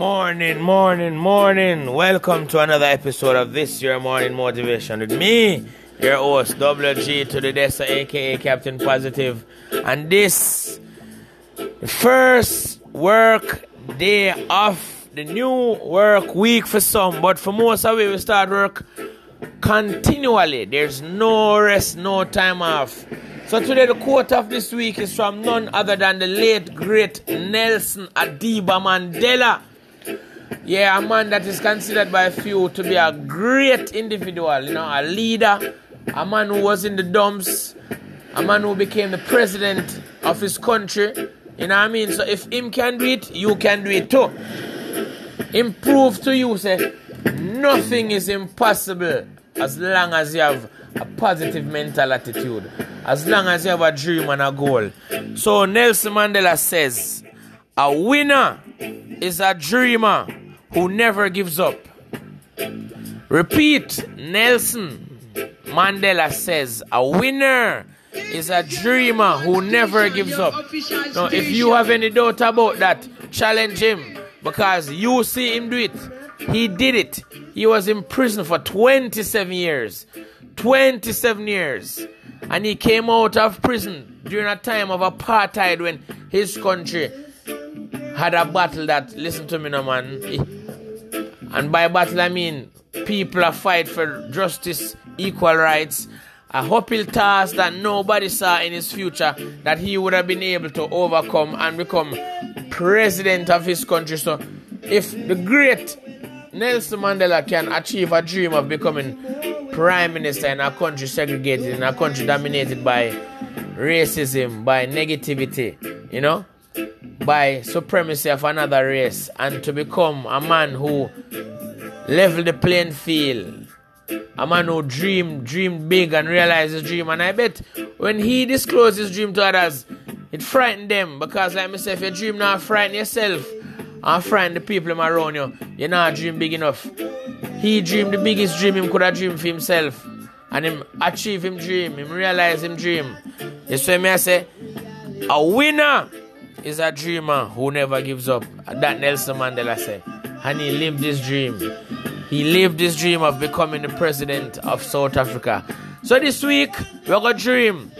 Morning, morning, morning. Welcome to another episode of this your morning motivation with me, your host, WG to the Dessa, aka Captain Positive. And this first work day of the new work week for some, but for most of it we start work continually. There's no rest, no time off. So today the quote of this week is from none other than the late great Nelson Madiba Mandela. Yeah, a man that is considered by a few to be a great individual, you know, a leader, a man who was in the dumps, a man who became the president of his country. You know what I mean? So if him can do it, you can do it too. Improve to you, say nothing is impossible as long as you have a positive mental attitude, as long as you have a dream and a goal. So Nelson Mandela says, a winner is a dreamer who never gives up. Repeat, Nelson Mandela says, a winner is a dreamer who never gives up. Now, if you have any doubt about that, challenge him because you see him do it. He did it. He was in prison for 27 years. 27 years. And he came out of prison during a time of apartheid when his country had a battle that, listen to me now, man. And by battle, I mean people are fight for justice, equal rights. A uphill task that nobody saw in his future that he would have been able to overcome and become president of his country. So, if the great Nelson Mandela can achieve a dream of becoming prime minister in a country segregated, in a country dominated by racism, by negativity, you know, by supremacy of another race, and to become a man who level the playing field, a man who dream, dream big and realize his dream. And I bet when he disclosed his dream to others, it frightened them because, like myself, your dream not frighten yourself and frighten the people around you. You not dream big enough. He dreamed the biggest dream him could have dreamed for himself. And him achieve him dream, him realize him dream. That's why me I say, a winner is a dreamer who never gives up. That Nelson Mandela said. And he lived his dream. He lived his dream of becoming the president of South Africa. So this week, we're going to dream.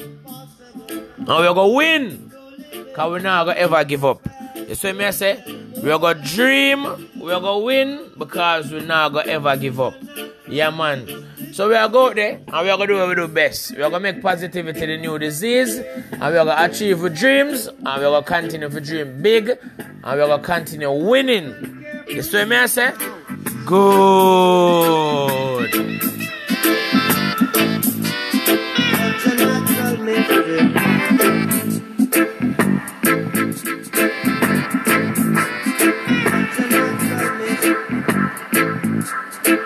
And we're going to win. Because we're not going to ever give up. That's why me I say, we're going to dream, we're going to win because we're not going to ever give up. Yeah, man. So we are go there and we are going to do what we do best. We are going to make positivity the new disease and we are going to achieve our dreams and we are going to continue to dream big and we are going to continue winning. This way, me I say, good.